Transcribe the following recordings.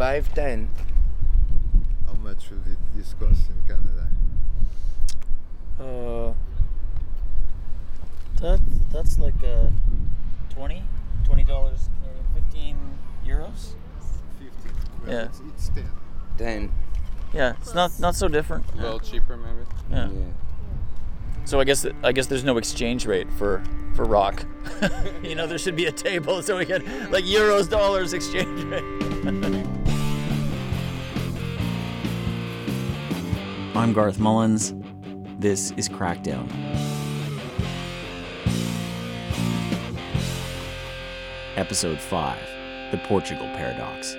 five ten. How much would it this cost in Canada? Uh, that that's like uh, 20 twenty dollars Canadian, fifteen euros. 50. Well, Yeah. It's, it's 10. Ten. Yeah, it's not not so different. A little cheaper, maybe. Yeah. Yeah. So I guess I guess there's no exchange rate for for rock. you know, there should be a table so we can like euros dollars exchange rate. I'm Garth Mullins. This is Crackdown. Episode 5 The Portugal Paradox.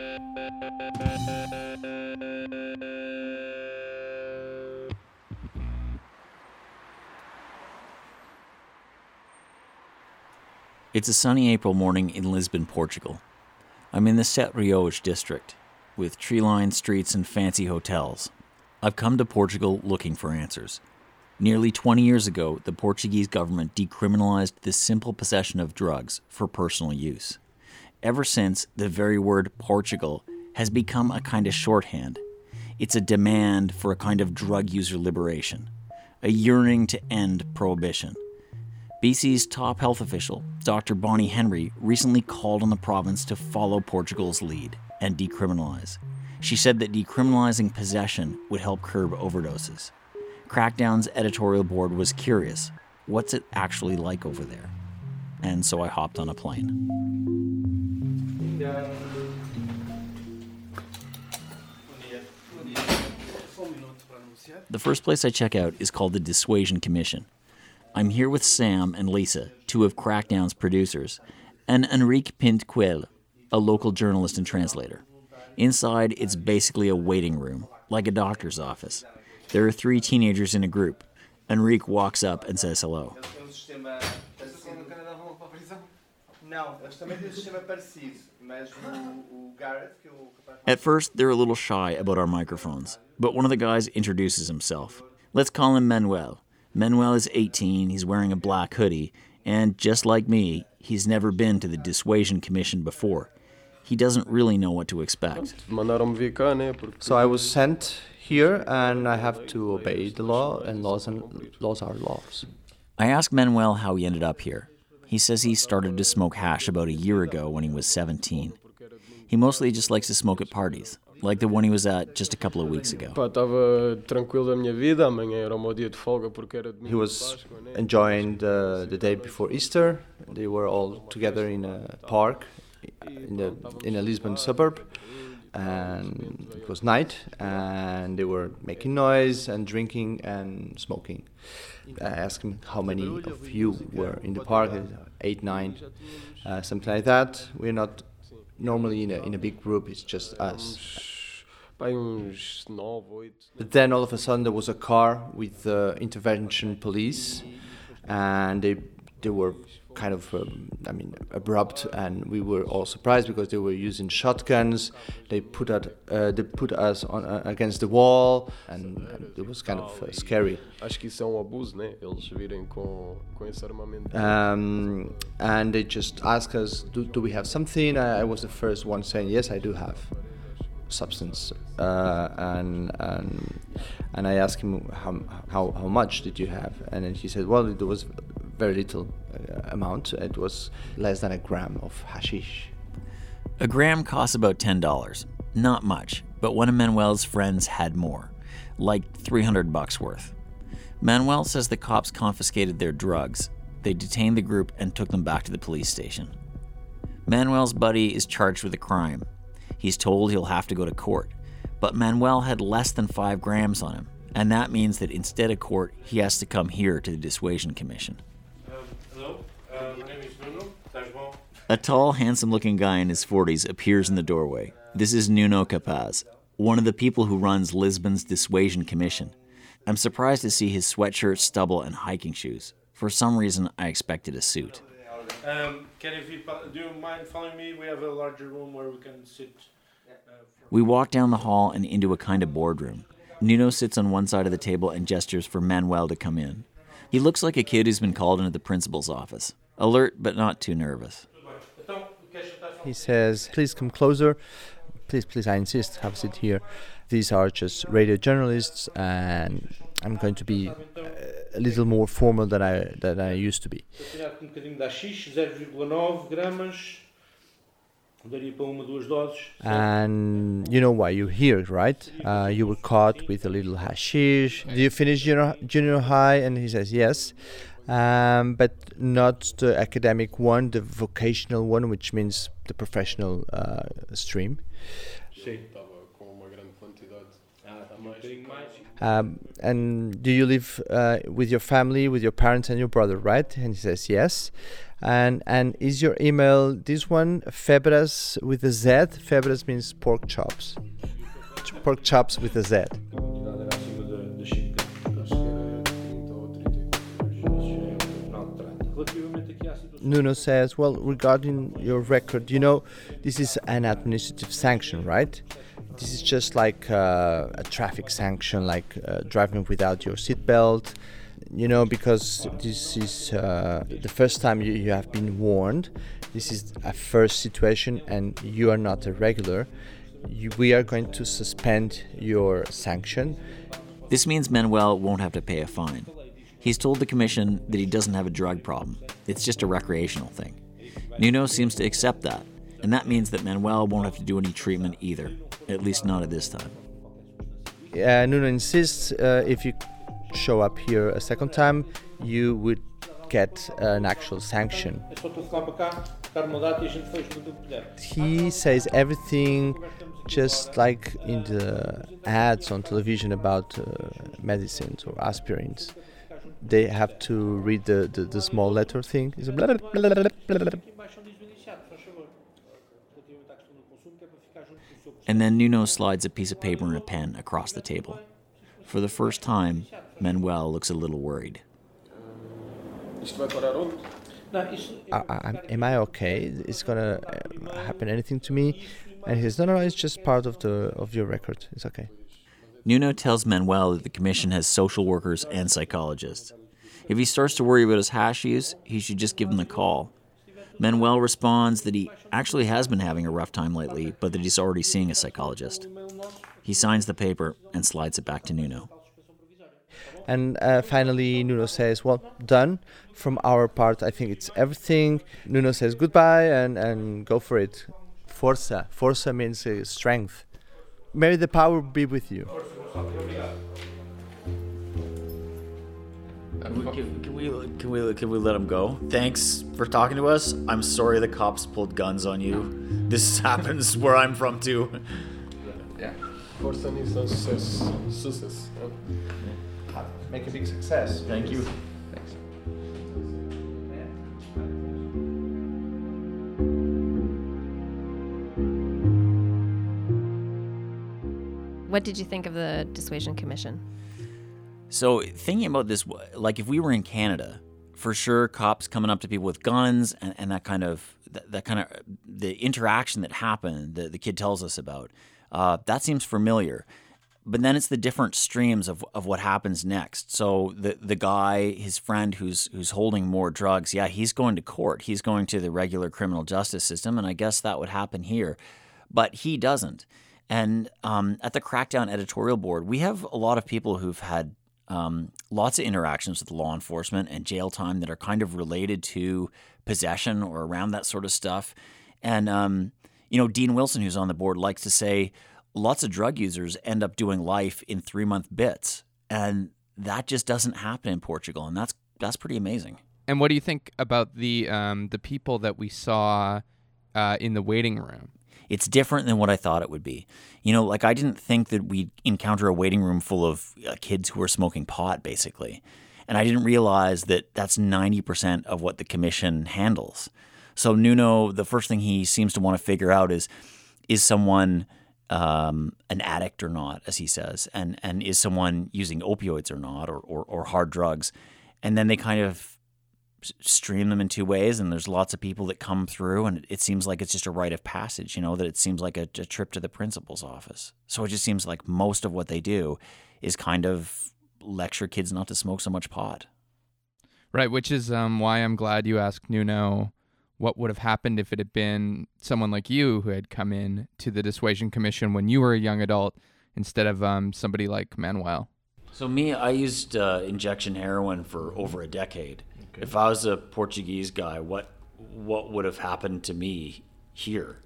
It's a sunny April morning in Lisbon, Portugal. I'm in the Sete Rios district, with tree lined streets and fancy hotels. I've come to Portugal looking for answers. Nearly 20 years ago, the Portuguese government decriminalized the simple possession of drugs for personal use. Ever since, the very word Portugal has become a kind of shorthand. It's a demand for a kind of drug user liberation, a yearning to end prohibition. BC's top health official, Dr. Bonnie Henry, recently called on the province to follow Portugal's lead and decriminalize. She said that decriminalizing possession would help curb overdoses. Crackdown's editorial board was curious what's it actually like over there? And so I hopped on a plane. The first place I check out is called the Dissuasion Commission. I'm here with Sam and Lisa, two of Crackdown's producers, and Enrique Pintquel, a local journalist and translator. Inside, it's basically a waiting room, like a doctor's office. There are three teenagers in a group. Enrique walks up and says hello. At first, they're a little shy about our microphones, but one of the guys introduces himself. Let's call him Manuel. Manuel is 18, he's wearing a black hoodie, and just like me, he's never been to the Dissuasion Commission before. He doesn't really know what to expect. Mandaram-me vir cá, né? Porque So I was sent here and I have to obey the law and laws and laws are laws. I asked Manuel how he ended up here. He says he started to smoke hash about a year ago when he was 17. He mostly just likes to smoke at parties, like the one he was at just a couple of weeks ago. pá, estava tranquilo da minha vida, amanhã era o meu dia de folga porque era domingo He was enjoying the, the day before Easter. They were all together in a park in the in a Lisbon suburb and it was night and they were making noise and drinking and smoking. I asked him how many of you were in the park, eight, nine, uh, something like that. We're not normally in a, in a big group, it's just us. Pá, aí uns 9, 8. But then all of a sudden there was a car with uh, intervention police, and they they were kind of um, I mean abrupt, and we were all surprised because they were using shotguns. They put us uh, they put us on uh, against the wall, and, and it was kind of uh, scary. Acho que isso é um abuso, né? Eles virem com, com esse armamento. Um, and they just asked us, do, do we have something? I, I was the first one saying, yes, I do have substance. Uh, and, and, and I asked him, how, how, how much did you have? And then he said, well, it was very little Uh, amount. It was less than a gram of hashish. A gram costs about $10. Not much, but one of Manuel's friends had more, like 300 bucks worth. Manuel says the cops confiscated their drugs. They detained the group and took them back to the police station. Manuel's buddy is charged with a crime. He's told he'll have to go to court, but Manuel had less than 5 grams on him, and that means that instead of court, he has to come here to the Dissuasion Commission. A tall, handsome looking guy in his 40s appears in the doorway. This is Nuno Capaz, one of the people who runs Lisbon's Dissuasion Commission. I'm surprised to see his sweatshirt, stubble, and hiking shoes. For some reason, I expected a suit. Um, can if you do you mind following me? We have a larger room where we can sit. Uh, We walk down the hall and into a kind of boardroom. Nuno sits on one side of the table and gestures for Manuel to come in. He looks like a kid who's been called into the principal's office, alert but not too nervous. He says, please come closer. please, please, I insist, have a seat here. These are just radio journalists, and I'm going to be uh, a little more formal than I than I used to be. Apanhado com bocadinho de AX, 0,9 gramas. Daria para uma, duas doses. And you know why you're here, right? Uh, you were caught with a little hashish. Do you finish junior, junior high? And he says yes, um, but not the academic one, the vocational one, which means the professional uh, stream. Um, and do you live uh, with your family, with your parents and your brother, right? And he says yes. And and is your email this one? Febras with a Z. Febras means pork chops. Pork chops with a Z. Nuno says, well, regarding your record, you know, this is an administrative sanction, right? This is just like uh, a traffic sanction, like uh, driving without your seatbelt, you know, because this is uh, the first time you, you have been warned. This is a first situation, and you are not a regular. You, we are going to suspend your sanction. This means Manuel won't have to pay a fine. He's told the commission that he doesn't have a drug problem, it's just a recreational thing. Nuno seems to accept that, and that means that Manuel won't have to do any treatment either, at least not at this time. Uh, Nuno insists uh, if you show up here a second time, you would get an actual sanction. He says everything just like in the ads on television about uh, medicines or aspirins. They have to read the, the, the small letter thing. It's blah, blah, blah, And then Nuno slides a piece of paper and a pen across the table. For the first time, Manuel looks a little worried. Isto vai parar onde? Não, isso I, I, I'm- I okay? Is gonna uh, happen anything to me? And he says, no, no, no, it's just part of the of your record. It's okay. Nuno tells Manuel that the commission has social workers and psychologists. If he starts to worry about his hash use, he should just give them a call. Manuel responds that he actually has been having a rough time lately, but that he's already seeing a psychologist. He signs the paper and slides it back to Nuno. And uh, finally, Nuno says, Well, done. From our part, I think it's everything. Nuno says goodbye and, and go for it. Forza. Forza means uh, strength. May the power be with you. Can we, can, we, can, we, can we let him go? Thanks for talking to us. I'm sorry the cops pulled guns on you. This happens where I'm from too. Yeah. nisso é sucesso. Sucesso. Make a big success. Thank you. What did you think of the dissuasion commission? So thinking about this, like if we were in Canada, for sure, cops coming up to people with guns and, and that kind of that, that kind of the interaction that happened that the kid tells us about, uh, that seems familiar. But then it's the different streams of, of what happens next. So the the guy, his friend who's who's holding more drugs, yeah, he's going to court. He's going to the regular criminal justice system, and I guess that would happen here. But he doesn't. And um, at the Crackdown editorial board, we have a lot of people who've had um, lots of interactions with law enforcement and jail time that are kind of related to possession or around that sort of stuff. And, um, you know, Dean Wilson, who's on the board, likes to say lots of drug users end up doing life in three month bits. And that just doesn't happen in Portugal. And that's, that's pretty amazing. And what do you think about the um, the people that we saw uh, in the waiting room? It's different than what I thought it would be. You know, like I didn't think that we'd encounter a waiting room full of uh, kids who were smoking pot, basically. And I didn't realize that that's 90% of what the commission handles. So Nuno, the first thing he seems to want to figure out is is someone um, an addict or not, as he says, and and is someone using opioids or not, or, or, or hard drugs. And then they kind of stream them in two ways and there's lots of people that come through and it, it seems like it's just a rite of passage you know that it seems like a, a trip to the principal's office so it just seems like most of what they do is kind of lecture kids not to smoke so much pot Right, which is um, why I'm glad you asked Nuno what would have happened if it had been someone like you who had come in to the dissuasion commission when you were a young adult instead of um, somebody like Manuel. So me, I used uh, injection heroin for over a decade. If I was a Portuguese guy, what what would have happened to me here?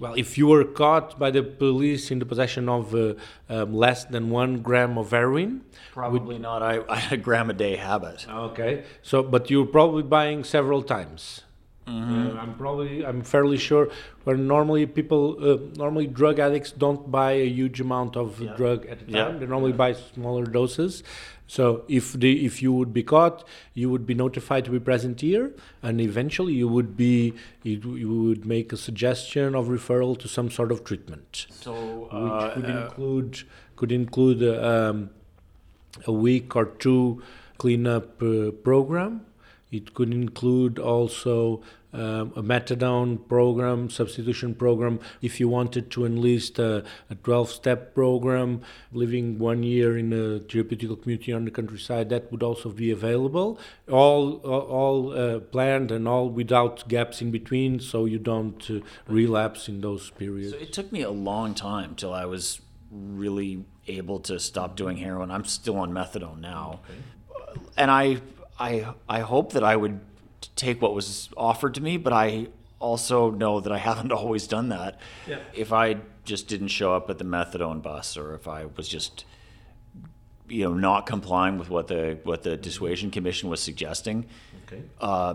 Well, if you were caught by the police in the possession of uh, um, less than one gram of heroin, Probably not. I, I had a gram a day habit. okay. So, but you're probably buying several times. Uh, I'm probably, I'm fairly sure. Where normally people, uh, normally drug addicts don't buy a huge amount of Yeah. drug at a time. Yeah. They normally buy smaller doses. So if the if you would be caught, you would be notified to be present here, and eventually you would be you, you would make a suggestion of referral to some sort of treatment So which could uh, include could include uh, um, a week or two cleanup uh, program. It could include also um, a methadone program, substitution program. If you wanted to enlist a, a 12-step program, living one year in a therapeutic community on the countryside, that would also be available. All all, all uh, planned and all without gaps in between, so you don't uh, relapse in those periods. So it took me a long time till I was really able to stop doing heroin. I'm still on methadone now, and I I I hope that I would take what was offered to me, but I also know that I haven't always done that. Yeah. If I just didn't show up at the methadone bus, or if I was just you know not complying with what the what the dissuasion commission was suggesting, Okay. uh,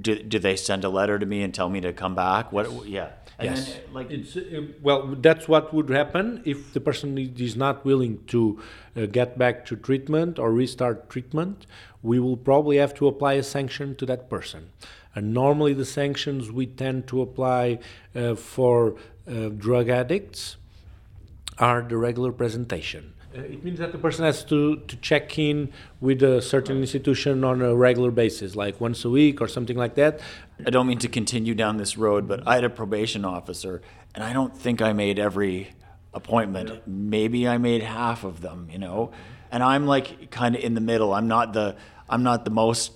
do, do they send a letter to me and tell me to come back? What? Yeah. And Yes. then, like It's, uh, well, that's what would happen if the person is not willing to uh, get back to treatment or restart treatment. We will probably have to apply a sanction to that person. And normally, the sanctions we tend to apply uh, for uh, drug addicts are the regular presentation. Uh, it means that the person has to, to check in with a certain institution on a regular basis, like once a week or something like that. I don't mean to continue down this road, but I had a probation officer, and I don't think I made every appointment. Maybe I made half of them, you know. And I'm like kind of in the middle. I'm not the I'm not the most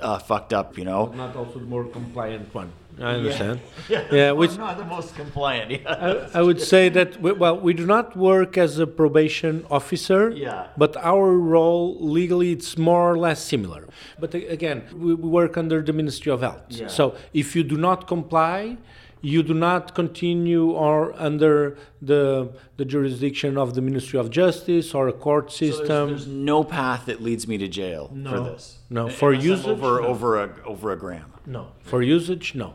uh, fucked up, you know. Not also the more compliant one. I understand. Yeah, which I'm not the most compliant. Yeah. I, I would say that we, well, we do not work as a probation officer. Yeah. But our role legally it's more or less similar. But again, we, we work under the Ministry of Health. Yeah. So if you do not comply, you do not continue or under the the jurisdiction of the Ministry of Justice or a court system. So there's, system. there's no path that leads me to jail for this. No, for Unless I'm usage, over no. over a over a gram. No. For usage, no.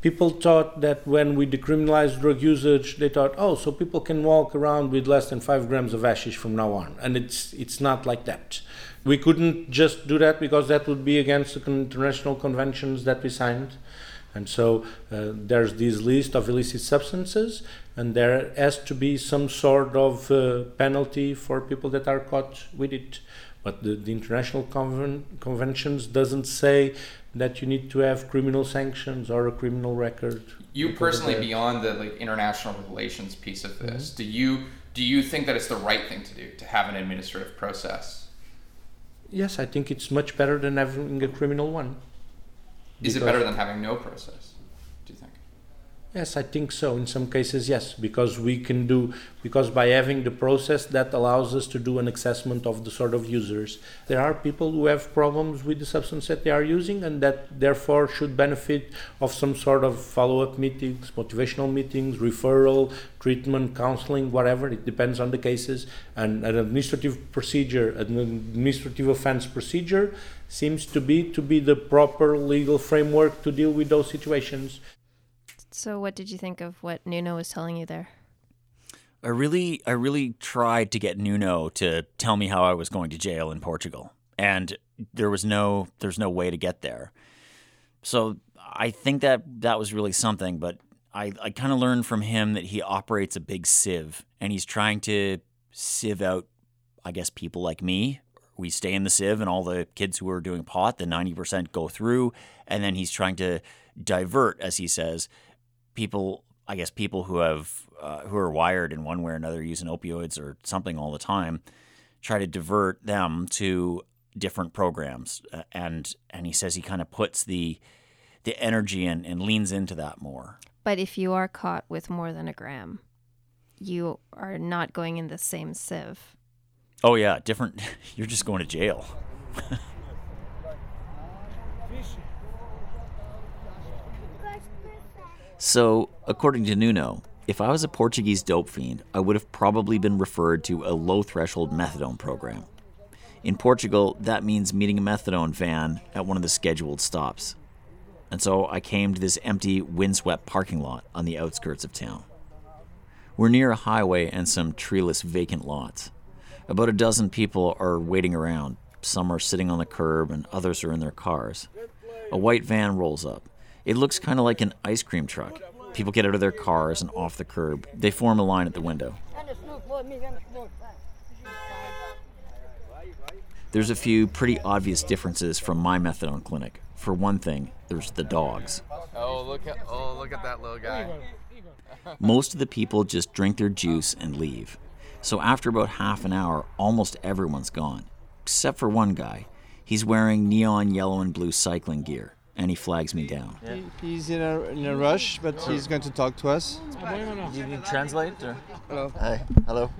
People thought that when we decriminalized drug usage, they thought, oh, so people can walk around with less than five grams of hashish from now on, and it's it's not like that. We couldn't just do that because that would be against the international conventions that we signed, and so uh, there's this list of illicit substances, and there has to be some sort of uh, penalty for people that are caught with it. But the, the international conven- conventions doesn't say that you need to have criminal sanctions or a criminal record. You personally, beyond the like international relations piece of this, Mm-hmm. do you do you think that it's the right thing to do to have an administrative process? Yes, I think it's much better than having a criminal one. Is it better than having no process? Yes, I think so. In some cases, yes, because we can do because by having the process that allows us to do an assessment of the sort of users. There are people who have problems with the substance that they are using, and that therefore should benefit of some sort of follow-up meetings, motivational meetings, referral, treatment, counseling, whatever. It depends on the cases. And an administrative procedure, an administrative offense procedure, seems to be to be the proper legal framework to deal with those situations. So, what did you think of what Nuno was telling you there? I really, I really tried to get Nuno to tell me how I was going to jail in Portugal, and there was no, there's no way to get there. So I think that that was really something. But I, I kind of learned from him that he operates a big sieve, and he's trying to sieve out, I guess, people like me. We stay in the sieve, and all the kids who are doing pot, the ninety percent go through, and then he's trying to divert, as he says, people I guess people who have uh, who are wired in one way or another using opioids or something all the time try to divert them to different programs uh, and and he says he kind of puts the the energy and, and leans into that more. But if you are caught with more than a gram, you are not going in the same sieve. Oh yeah, different. You're just going to jail. so, according to Nuno, if I was a Portuguese dope fiend, I would have probably been referred to a low threshold methadone program. In Portugal, that means meeting a methadone van at one of the scheduled stops. And so I came to this empty, windswept parking lot on the outskirts of town. We're near a highway and some treeless vacant lots. About a dozen people are waiting around. Some are sitting on the curb and others are in their cars. A white van rolls up. It looks kind of like an ice cream truck. People get out of their cars and off the curb. They form a line at the window. There's a few pretty obvious differences from my methadone clinic. For one thing, there's the dogs. Oh look at oh look at that little guy. Most of the people just drink their juice and leave. So after about half an hour, almost everyone's gone, except for one guy. He's wearing neon yellow and blue cycling gear, and he flags me down. He's in a, in a rush, but he's going to talk to us. You need translate? Or? Hello. Hey, hello.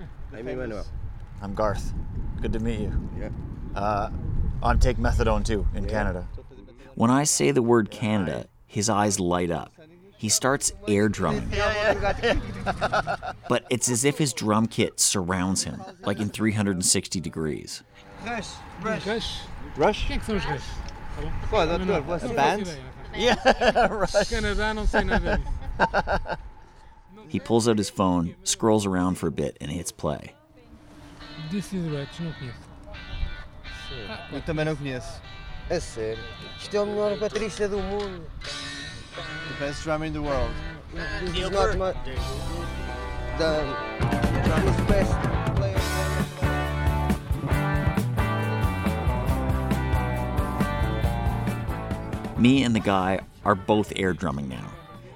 I'm Garth. Good to meet you. Yeah. Uh, I'm take methadone too in Canada. When I say the word Canada, his eyes light up. He starts air drumming. but it's as if his drum kit surrounds him, like in 360 degrees. Rush. Rush. Rush. Rush? Quem é que são os Rush? What, what, what, what's the? Yeah, right. Canadá não sei nada disso. He pulls out his phone, scrolls around for a bit, and hits play. This is Rush, não. Eu também não conheço. É sério. Isto é o melhor baterista do mundo. The best drummer in the world. This is not my... The... the best Me and the guy are both air drumming now.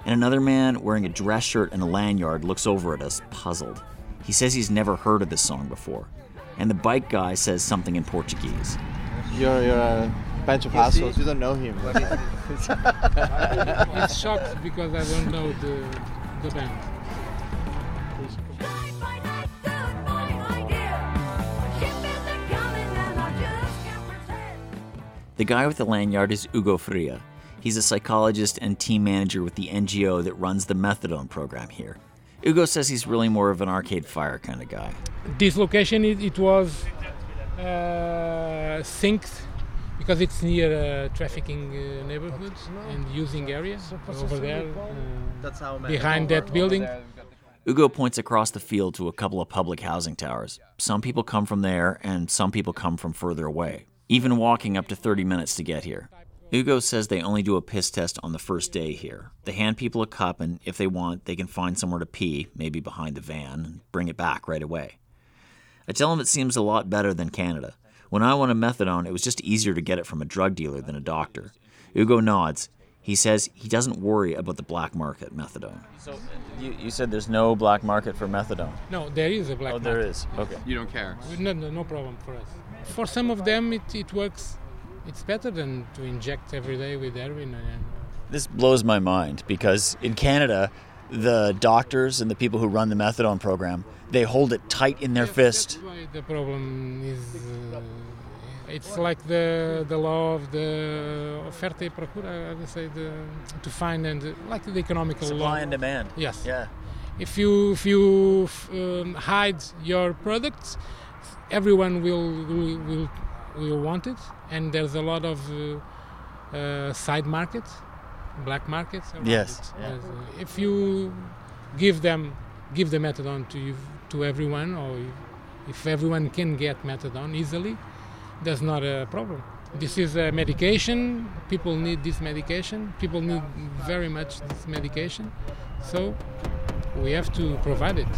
And another man wearing a dress shirt and a lanyard looks over at us, puzzled. He says he's never heard of this song before. And the bike guy says something in Portuguese. You're, you're a bunch of assholes. You don't know him. It's shocked because I don't know the, the band. The guy with the lanyard is Hugo Fria. He's a psychologist and team manager with the NGO that runs the methadone program here. Hugo says he's really more of an arcade fire kind of guy. This location, it, it was uh, synced because it's near uh, trafficking uh, neighborhoods and using area over there uh, behind that building. Hugo points across the field to a couple of public housing towers. Some people come from there, and some people come from further away, even walking up to 30 minutes to get here. Hugo says they only do a piss test on the first day here. They hand people a cup, and if they want, they can find somewhere to pee, maybe behind the van, and bring it back right away. I tell him it seems a lot better than Canada. When I wanted methadone, it was just easier to get it from a drug dealer than a doctor. Hugo nods. He says he doesn't worry about the black market methadone. So you, you said there's no black market for methadone. No, there is a black market. Oh, there market. is. Okay. You don't care. No, no, no problem for us. For some of them, it, it works. It's better than to inject every day with heroin. This blows my mind because in Canada, the doctors and the people who run the methadone program, they hold it tight in their fist. That's why the problem is. Uh, it's like the the law of the oferta e procura. I would say the to find and uh, like the economical law. Supply and demand. Yes. Yeah. If you if you um, hide your products, everyone will will will, want it, and there's a lot of uh, uh, side markets, black markets. Yes, yeah. Uh, If you give them give the methadone to you, to everyone, or if everyone can get methadone easily, that's not a problem. This is a medication. People need this medication. People need very much this medication. So we have to provide it.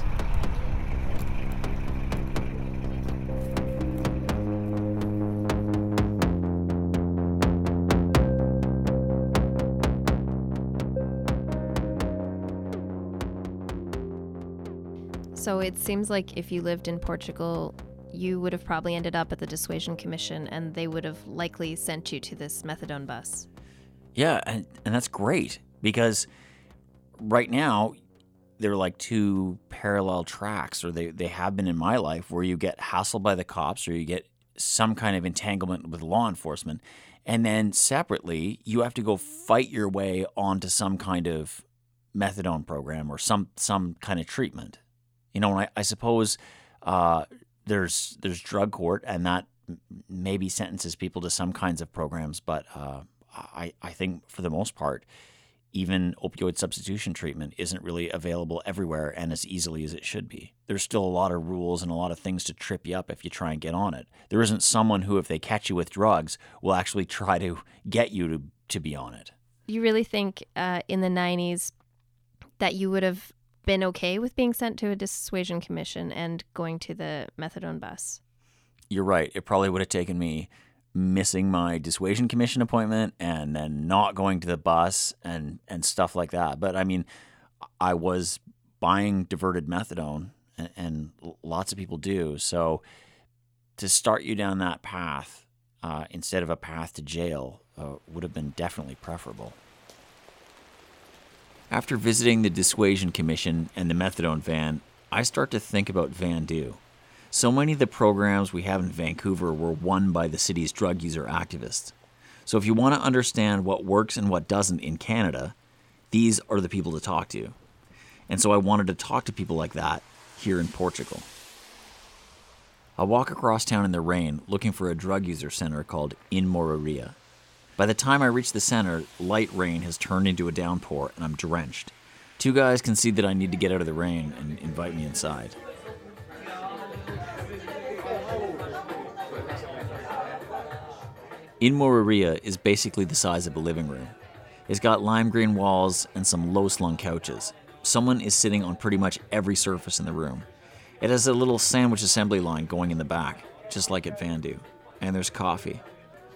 So it seems like if you lived in Portugal, you would have probably ended up at the Dissuasion Commission and they would have likely sent you to this methadone bus. Yeah, and, and that's great because right now they're like two parallel tracks, or they, they have been in my life, where you get hassled by the cops or you get some kind of entanglement with law enforcement. And then separately, you have to go fight your way onto some kind of methadone program or some some kind of treatment. You know, and I, I suppose uh, there's there's drug court, and that maybe sentences people to some kinds of programs. But uh, I I think for the most part, even opioid substitution treatment isn't really available everywhere and as easily as it should be. There's still a lot of rules and a lot of things to trip you up if you try and get on it. There isn't someone who, if they catch you with drugs, will actually try to get you to to be on it. You really think uh, in the 90s that you would have been okay with being sent to a dissuasion commission and going to the methadone bus? You're right. It probably would have taken me missing my dissuasion commission appointment and then not going to the bus and and stuff like that. But I mean, I was buying diverted methadone, and, and lots of people do. So to start you down that path uh, instead of a path to jail uh, would have been definitely preferable. After visiting the dissuasion commission and the methadone van, I start to think about Vandu. So many of the programs we have in Vancouver were won by the city's drug user activists. So if you want to understand what works and what doesn't in Canada, these are the people to talk to. And so I wanted to talk to people like that here in Portugal. I walk across town in the rain looking for a drug user center called In Mouraria. By the time I reach the center, light rain has turned into a downpour and I'm drenched. Two guys can see that I need to get out of the rain and invite me inside. In Mouraria is basically the size of a living room. It's got lime green walls and some low slung couches. Someone is sitting on pretty much every surface in the room. It has a little sandwich assembly line going in the back, just like at Vandu. And there's coffee.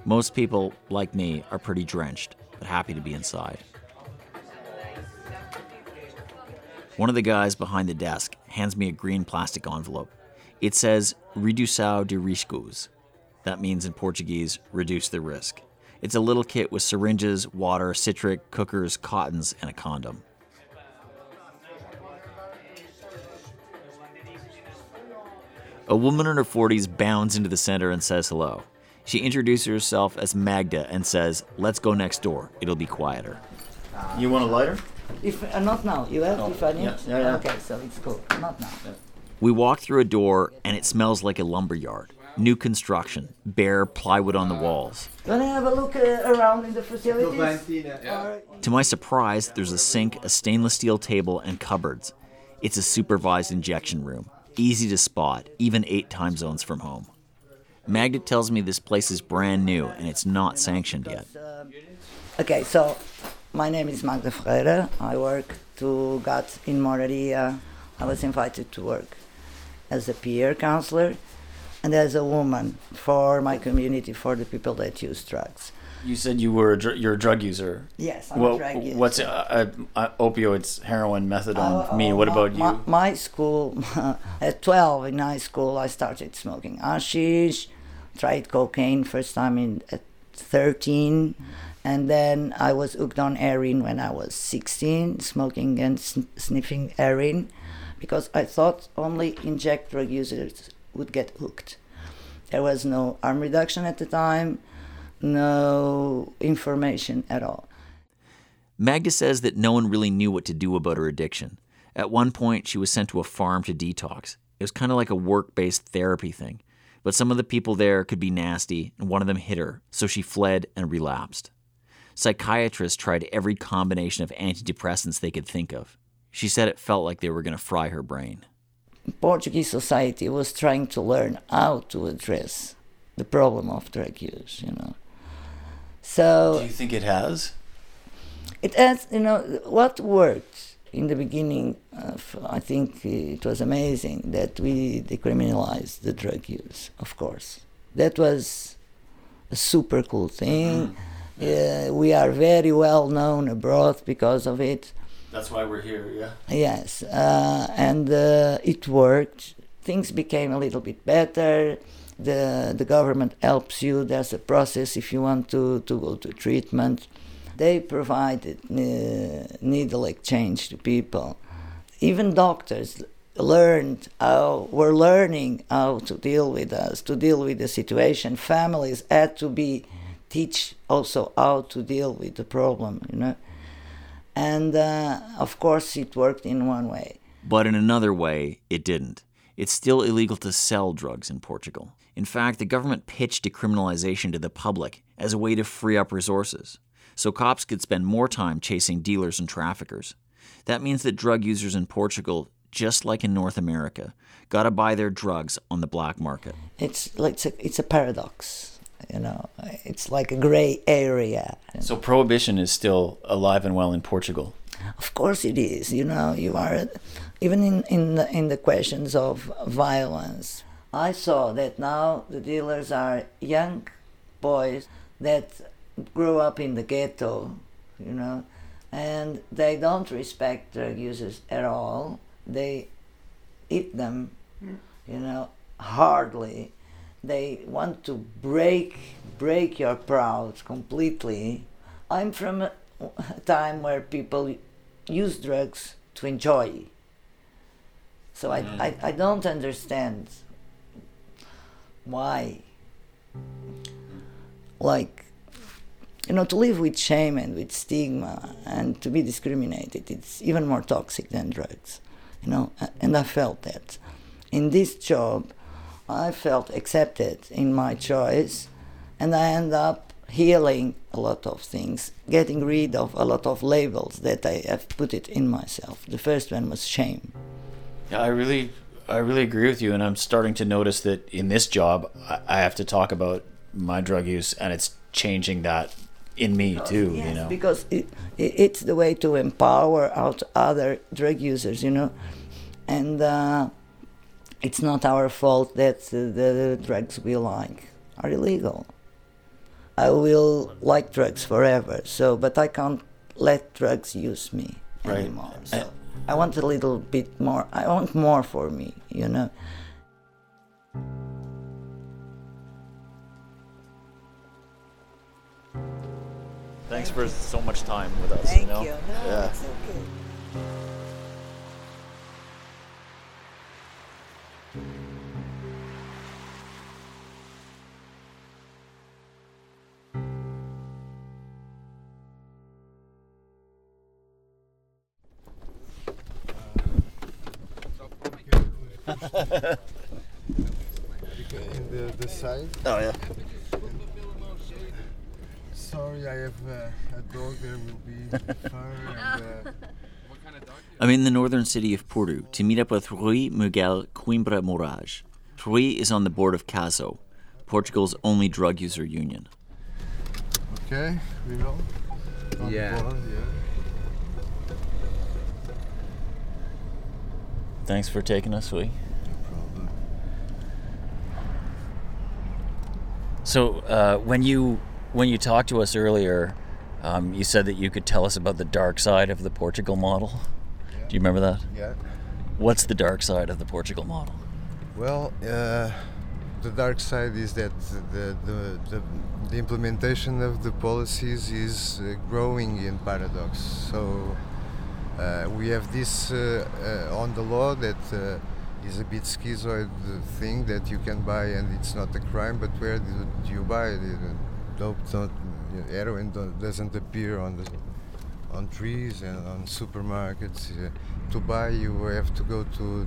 Most people, like me, are pretty drenched, but happy to be inside. One of the guys behind the desk hands me a green plastic envelope. It says Redução de Riscos. That means in Portuguese, reduce the risk. It's a little kit with syringes, water, citric, cookers, cottons, and a condom. A woman in her 40s bounds into the center and says hello. She introduces herself as Magda and says, Let's go next door. It'll be quieter. You want a lighter? If uh, not now, you have. No. If I need. Yeah, yeah, yeah. Okay, so it's cool. Not now. We walk through a door and it smells like a lumber yard. New construction, bare plywood on the walls. Wanna have a look uh, around in the facilities? Or- To my surprise, there's a sink, a stainless steel table, and cupboards. It's a supervised injection room, easy to spot, even eight time zones from home. Magda tells me this place is brand new and it's not sanctioned yet. Okay, so my name is Magda Ferreira. I work to GAT in Mouraria. I was invited to work as a peer counselor and as a woman for my community, for the people that use drugs. You said you were a dr- you're a drug user. Yes, I'm a drug user. What's uh, uh, opioids, heroin, methadone? Oh, me. oh, What my- about you? My, my school, at 12 in high school, I started smoking hashish, tried cocaine first time in at 13, and then I was hooked on heroin when I was 16, smoking and sn- sniffing heroin, because I thought only inject drug users would get hooked. There was no harm reduction at the time, no information at all. Magda says that no one really knew what to do about her addiction. At one point, she was sent to a farm to detox. It was kind of like a work based therapy thing. But some of the people there could be nasty, and one of them hit her, so she fled and relapsed. Psychiatrists tried every combination of antidepressants they could think of. She said it felt like they were going to fry her brain. Portuguese society was trying to learn how to address the problem of drug use, you know. So Do you think it has? it has, you know, what worked in the beginning. Of, I think it was amazing that we decriminalized the drug use. Of course, that was a super cool thing. Uh, we are very well known abroad because of it. That's why we're here, yeah. Yes, uh, and uh, it worked. Things became a little bit better. The the government helps you. There's a process if you want to, to go to treatment. They provided uh, needle exchange to people. Even doctors learned how were learning how to deal with us, to deal with the situation. Families had to be teach also how to deal with the problem, you know. And uh, of course, it worked in one way. But in another way, it didn't. It's still illegal to sell drugs in Portugal. In fact, the government pitched decriminalization to the public as a way to free up resources, so cops could spend more time chasing dealers and traffickers. That means that drug users in Portugal, just like in North America, gotta buy their drugs on the black market. It's like it's a, it's a paradox, you know. It's like a gray area. So prohibition is still alive and well in Portugal. Of course, it is. You know, you are even in in the, in the questions of violence. I saw that now the dealers are young boys that grew up in the ghetto, you know, and they don't respect drug users at all. They eat them, mm. you know, hardly. They want to break break your pride completely. I'm from a, a time where people use drugs to enjoy. So I, mm. I, I don't understand why. Like, you know, to live with shame and with stigma and to be discriminated, it's even more toxic than drugs, you know. And I felt that. In this job, I felt accepted in my choice, and I end up healing a lot of things, getting rid of a lot of labels that I have put it in myself. The first one was shame. Yeah, I really, I really agree with you, and I'm starting to notice that in this job, I, I have to talk about my drug use, and it's changing that in me too. Yes, you know, because it, it, it's the way to empower out other drug users, you know, and uh, it's not our fault that the drugs we like are illegal. I will like drugs forever. So, but I can't let drugs use me Right. anymore. So I want a little bit more. I want more for me, you know. Thanks for so much time with us. Thank you know, you. No, yeah. it's okay. In the, the side. Oh yeah. Sorry, I have uh, a dog. There will be fur and. Uh, I'm in the northern city of Porto to meet up with Rui Miguel Coimbra Moraes. Rui is on the board of CASO, Portugal's only drug user union. okay, we will. On Yeah. board, yeah. Thanks for taking us, Rui. Problem. So uh, when you when you talked to us earlier, um, you said that you could tell us about the dark side of the Portugal model. Do you remember that? Yeah. What's the dark side of the Portugal model? Well, uh, the dark side is that the, the, the, the implementation of the policies is uh, growing in paradox. So uh, we have this uh, uh, on the law that uh, is a bit schizoid thing that you can buy and it's not a crime, but where do you buy it? Dope, don't, heroin don't, doesn't appear on the on trees and on supermarkets. Uh, to buy, you have to go to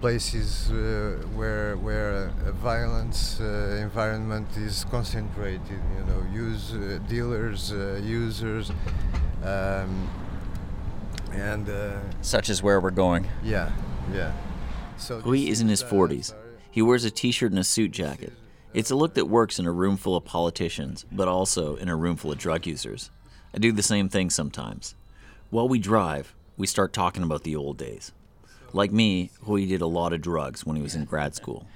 places uh, where where a violence uh, environment is concentrated. You know, use uh, dealers, uh, users, um, and uh, Such as where we're going. yeah, yeah. So Rui this is in his uh, 40s. He wears a t-shirt and a suit jacket. It's a look that works in a room full of politicians, but also in a room full of drug users. I do the same thing sometimes. While we drive, we start talking about the old days. Like me, Rui did a lot of drugs when he was in grad school.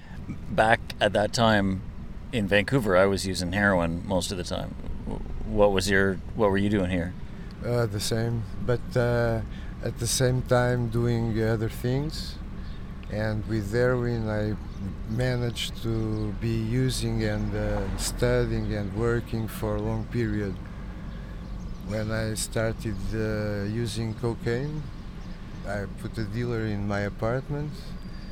Back at that time in Vancouver, I was using heroin most of the time. What was your what were you doing here? Uh, the same, but uh, at the same time doing other things. And with heroin, I managed to be using and uh, studying and working for a long period. when I started uh, using cocaine, I put a dealer in my apartment.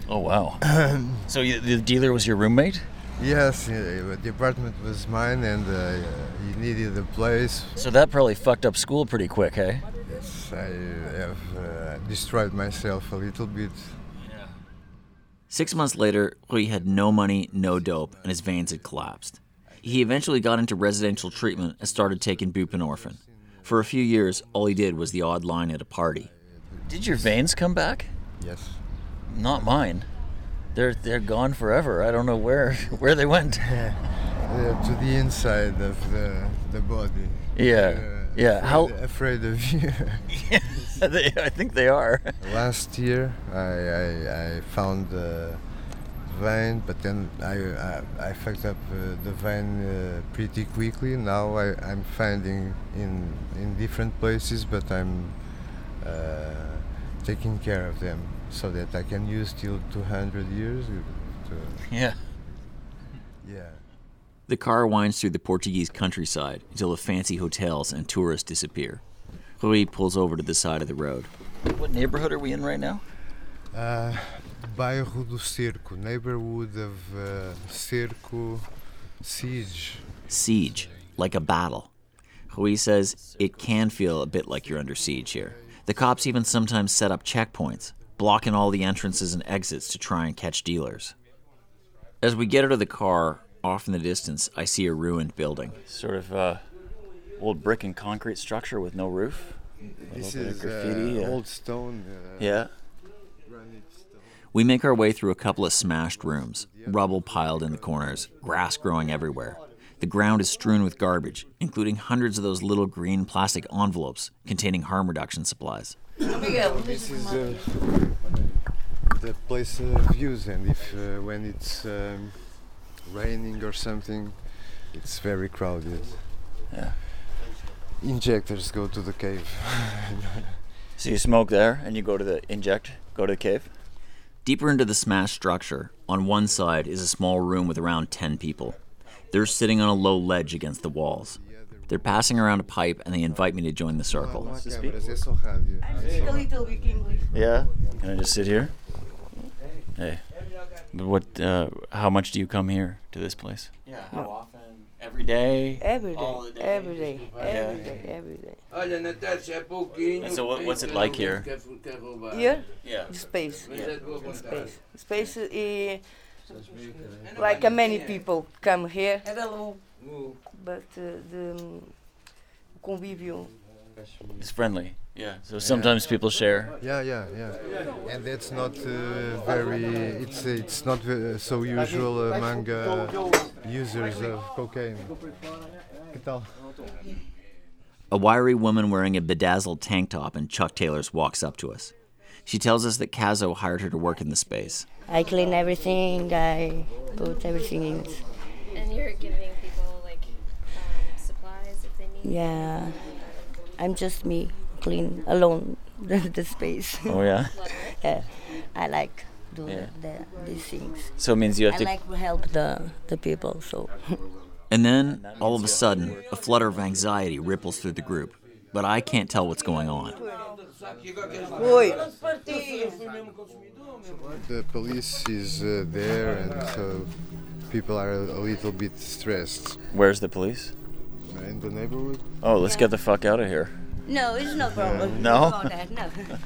Oh wow! so you, the dealer was your roommate? Yes, the apartment was mine, and uh, he needed a place. So that probably fucked up school pretty quick, hey? Yes, I have uh, destroyed myself a little bit. Six months later, Rui had no money, no dope, and his veins had collapsed. He eventually got into residential treatment and started taking buprenorphine. For a few years, all he did was the odd line at a party. Did your veins come back? Yes. Not mine. They're they're gone forever. I don't know where where they went. To the inside of the the body. Yeah, Uh, yeah. Afraid, How? afraid of you? they, I think they are. Last year, I I, I found the vein, but then I I, I fucked up uh, the vein uh, pretty quickly. Now I I'm finding in in different places, but I'm uh, taking care of them so that I can use till 200 years. To, Yeah. yeah. The car winds through the Portuguese countryside until the fancy hotels and tourists disappear. Rui pulls over to the side of the road. What neighborhood are we in right now? Uh, bairro do Cerco, neighborhood of uh, Cerco Siege. Siege, like a battle. Rui says it can feel a bit like you're under siege here. The cops even sometimes set up checkpoints, blocking all the entrances and exits to try and catch dealers. As we get out of the car, off in the distance, I see a ruined building. Sort of uh, old brick and concrete structure with no roof. A This little bit of is graffiti, uh, uh, old stone. Uh, Yeah. granite stone. We make our way through a couple of smashed rooms, rubble piled in the corners, grass growing everywhere. The ground is strewn with garbage, including hundreds of those little green plastic envelopes containing harm reduction supplies. This is uh, the place of use, and if uh, when it's um, raining or something, it's very crowded. Yeah. Injectors go to the cave. So you smoke there and you go to the inject, go to the cave? Deeper into the smashed structure, on one side is a small room with around 10 people. They're sitting on a low ledge against the walls. They're passing around a pipe and they invite me to join the circle. Não há câmeras, é só rádio. Speak a little bit English. Yeah. Can I just sit here? Hey. But what uh, how much do you come here to this place? Yeah, how often? Every day? Every All day, the every day, Yeah. every day, every day. Olha, Natasha, há pouquinho. And so what- what's it like here? Quer, quer. Here, Yeah. space, Yeah. é de boa vontade. space, space. Uh, like uh, many people come here, but uh, the um, convívio. It's friendly. Yeah. So sometimes people share. Yeah, yeah, yeah. And that's not uh, very. It's it's not uh, so usual among uh, users of cocaine. A wiry woman wearing a bedazzled tank top and Chuck Taylors walks up to us. She tells us that Kazo hired her to work in the space. I clean everything. I put everything in. And you're giving people like um, supplies if they need. Yeah, I'm just me, clean alone the, the space. Oh, yeah? yeah, I like do Yeah. the, the, these things. So it means you have I to- like help the the people. So. And then, all of a sudden, a flutter of anxiety ripples through the group. But I can't tell what's going on. The police is uh, there, and so people are a little bit stressed. Where's the police? In the neighborhood. Oh, let's get the fuck out of here. No, it's no problem. No? That, no.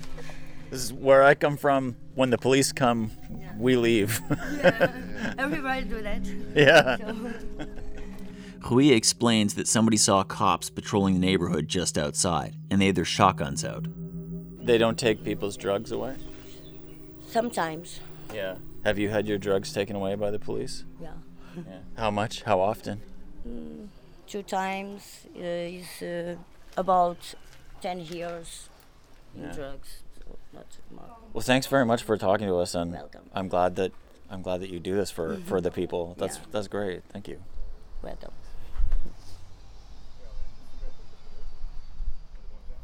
This is where I come from. When the police come, we leave. Everybody do that. Yeah. So- Rui explains that somebody saw cops patrolling the neighborhood just outside, and they had their shotguns out. They don't take people's drugs away? Sometimes, Yeah. Have you had your drugs taken away by the police? yeah. Yeah. How much? How often? Mm, two times uh, is uh, about 10 years in Yeah. drugs. So not more. Well, thanks very much for talking to us, and Welcome. I'm glad that I'm glad that you do this for, for mm-hmm. the people. That's Yeah. that's great. Thank you. Welcome.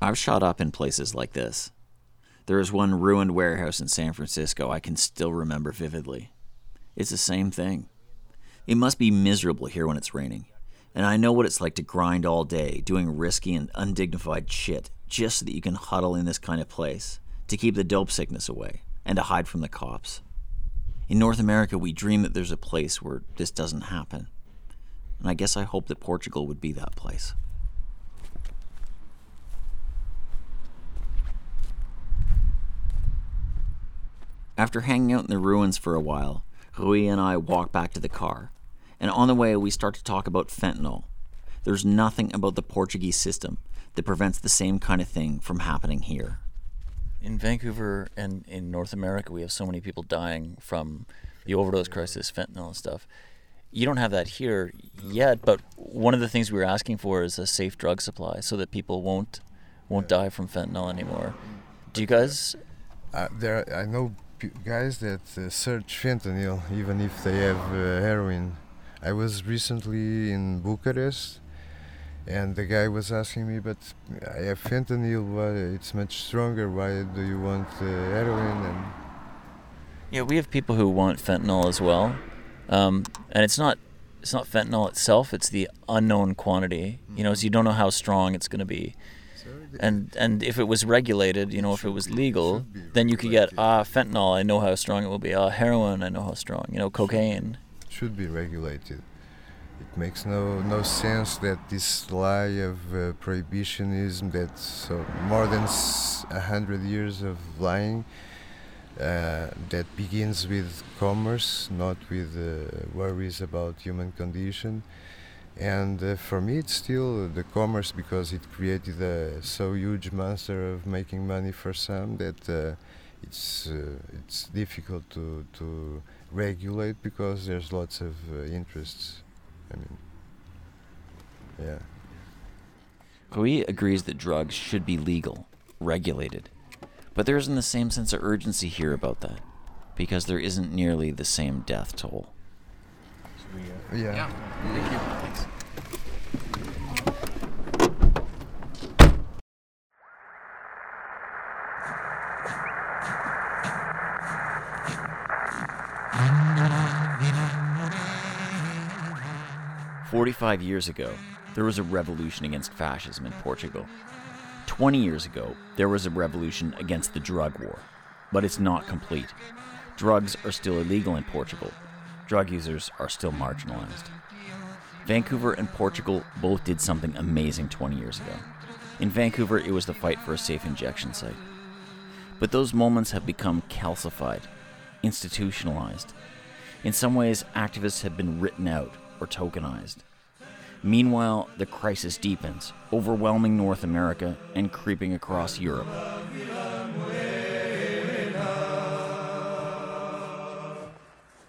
I've shot up in places like this. There is one ruined warehouse in San Francisco I can still remember vividly. It's the same thing. It must be miserable here when it's raining. And I know what it's like to grind all day, doing risky and undignified shit, just so that you can huddle in this kind of place, to keep the dope sickness away, and to hide from the cops. In North America, we dream that there's a place where this doesn't happen. And I guess I hope that Portugal would be that place. After hanging out in the ruins for a while, Rui and I walk back to the car, and on the way we start to talk about fentanyl. There's nothing about the Portuguese system that prevents the same kind of thing from happening here. In Vancouver and in North America, we have so many people dying from the overdose crisis, fentanyl and stuff. You don't have that here yet, but one of the things we were asking for is a safe drug supply so that people won't won't die from fentanyl anymore. Do you guys Uh, there, I know guys that uh, search fentanyl even if they have uh, heroin. I was recently in Bucharest, and the guy was asking me, "But I have fentanyl. Why it's much stronger? Why do you want uh, heroin?" And Yeah, we have people who want fentanyl as well, um, and it's not it's not fentanyl itself; it's the unknown quantity. You know, so you don't know how strong it's going to be. And and if it was regulated, you know, if it was legal, then you could get ah fentanyl. I know how strong it will be. Ah heroin. I know how strong. You know, cocaine. Should be regulated. It makes no no sense that this lie of uh, prohibitionism that so more than a hundred years of lying uh, that begins with commerce, not with uh, worries about human condition. And uh, for me, it's still the commerce because it created a so huge monster of making money for some that uh, it's uh, it's difficult to to regulate because there's lots of uh, interests. I mean, yeah. Rui agrees that drugs should be legal, regulated, but there isn't the same sense of urgency here about that because there isn't nearly the same death toll. Yeah. yeah. yeah. 45 years ago, there was a revolution against fascism in Portugal. 20 years ago, there was a revolution against the drug war. But it's not complete. Drugs are still illegal in Portugal. Drug users are still marginalized. Vancouver and Portugal both did something amazing 20 years ago. In Vancouver, it was the fight for a safe injection site. But those moments have become calcified, institutionalized. In some ways, activists have been written out or tokenized. Meanwhile, the crisis deepens, overwhelming North America and creeping across Europe.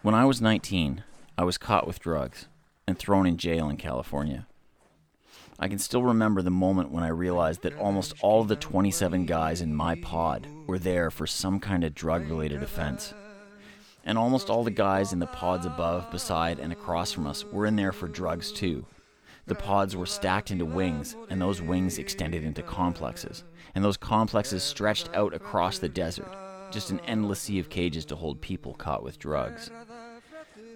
When I was 19, I was caught with drugs and thrown in jail in California. I can still remember the moment when I realized that almost all of the 27 guys in my pod were there for some kind of drug related offense. And almost all the guys in the pods above, beside, and across from us were in there for drugs too. The pods were stacked into wings, and those wings extended into complexes. And those complexes stretched out across the desert, just an endless sea of cages to hold people caught with drugs.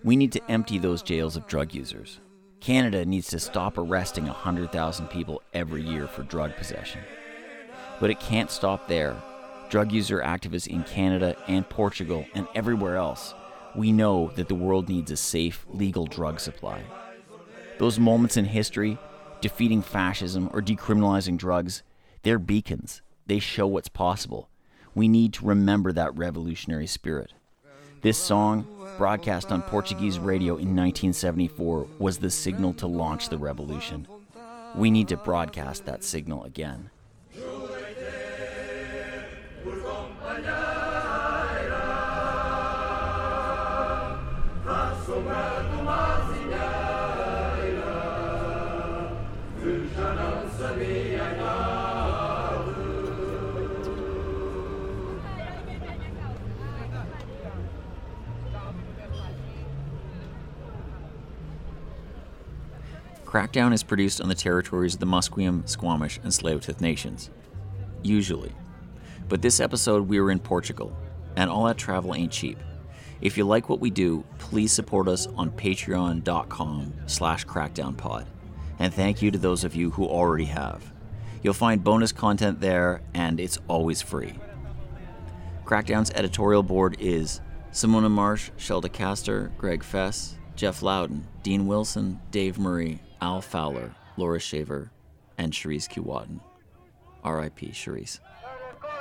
We need to empty those jails of drug users. Canada needs to stop arresting 100,000 people every year for drug possession. But it can't stop there. Drug user activists in Canada and Portugal and everywhere else, we know that the world needs a safe, legal drug supply. Those moments in history, defeating fascism or decriminalizing drugs, they're beacons. They show what's possible. We need to remember that revolutionary spirit. This song, broadcast on Portuguese radio in 1974, was the signal to launch the revolution. We need to broadcast that signal again. Crackdown is produced on the territories of the Musqueam, Squamish, and Tsleil-Waututh nations. Usually. But this episode we were in Portugal, and all that travel ain't cheap. If you like what we do, please support us on patreon.com slash crackdownpod. And thank you to those of you who already have. You'll find bonus content there, and it's always free. Crackdown's editorial board is Simona Marsh, Shelda Castor, Greg Fess, Jeff Loudon, Dean Wilson, Dave Murray, Al Fowler, Laura Shaver, and Cherise Keewatin. R.I.P. Cherise.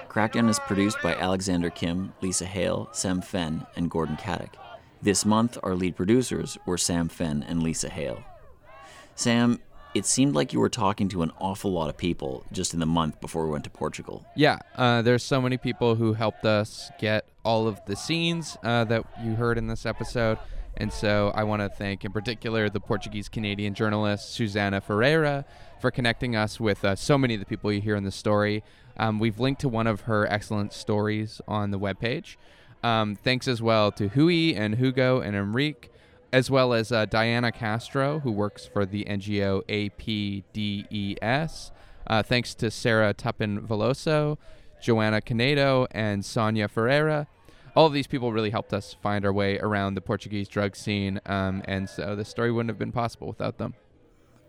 Crackdown is produced by Alexander Kim, Lisa Hale, Sam Fenn, and Gordon Katic. This month, our lead producers were Sam Fenn and Lisa Hale. Sam, it seemed like you were talking to an awful lot of people just in the month before we went to Portugal. Yeah, uh, there's so many people who helped us get all of the scenes uh, that you heard in this episode. And so I want to thank, in particular, the Portuguese Canadian journalist Susana Ferreira for connecting us with uh, so many of the people you hear in the story. Um, we've linked to one of her excellent stories on the webpage. Um, thanks as well to Rui and Hugo and Enrique, as well as uh, Diana Castro, who works for the NGO APDES. Uh, thanks to Sarah Tuppen Veloso, Joanna Canedo, and Sonia Ferreira all of these people really helped us find our way around the Portuguese drug scene, um, and so the story wouldn't have been possible without them.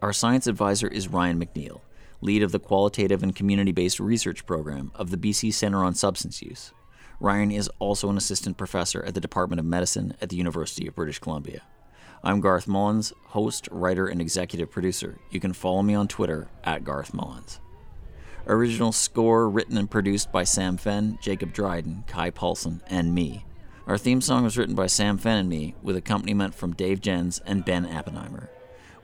Our science advisor is Ryan McNeil, lead of the Qualitative and Community Based Research Program of the BC Centre on Substance Use. Ryan is also an assistant professor at the Department of Medicine at the University of British Columbia. I'm Garth Mullins, host, writer, and executive producer. You can follow me on Twitter at Garth Mullins. Original score written and produced by Sam Fenn, Jacob Dryden, Kai Paulson, and me. Our theme song was written by Sam Fenn and me, with accompaniment from Dave Jens and Ben Appenheimer.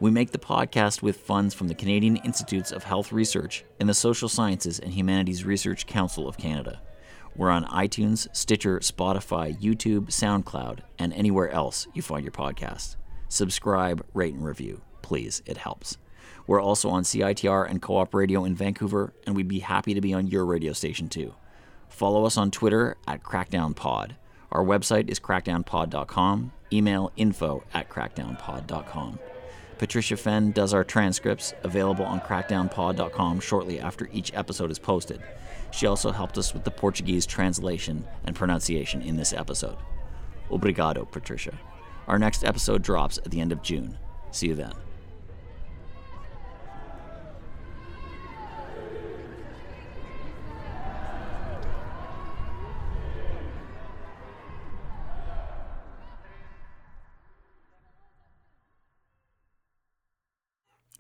We make the podcast with funds from the Canadian Institutes of Health Research and the Social Sciences and Humanities Research Council of Canada. We're on iTunes, Stitcher, Spotify, YouTube, SoundCloud, and anywhere else you find your podcast. Subscribe, rate, and review. Please, it helps. We're also on CITR and Co op Radio in Vancouver, and we'd be happy to be on your radio station too. Follow us on Twitter at CrackdownPod. Our website is crackdownpod.com. Email info at crackdownpod.com. Patricia Fenn does our transcripts, available on crackdownpod.com shortly after each episode is posted. She also helped us with the Portuguese translation and pronunciation in this episode. Obrigado, Patricia. Our next episode drops at the end of June. See you then.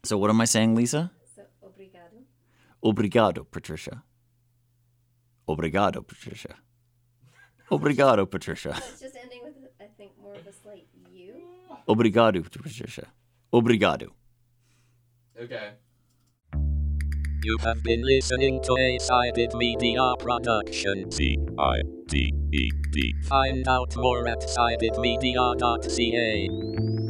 So what am I saying, Lisa? So, obrigado. Obrigado, Patricia. Obrigado, Patricia. Obrigado, Patricia. It's just ending with, I think, more of a slight U. Obrigado, Patricia. Obrigado. Okay. You have been listening to a Cited Media production. C I T E D. Find out more at citedmedia.ca.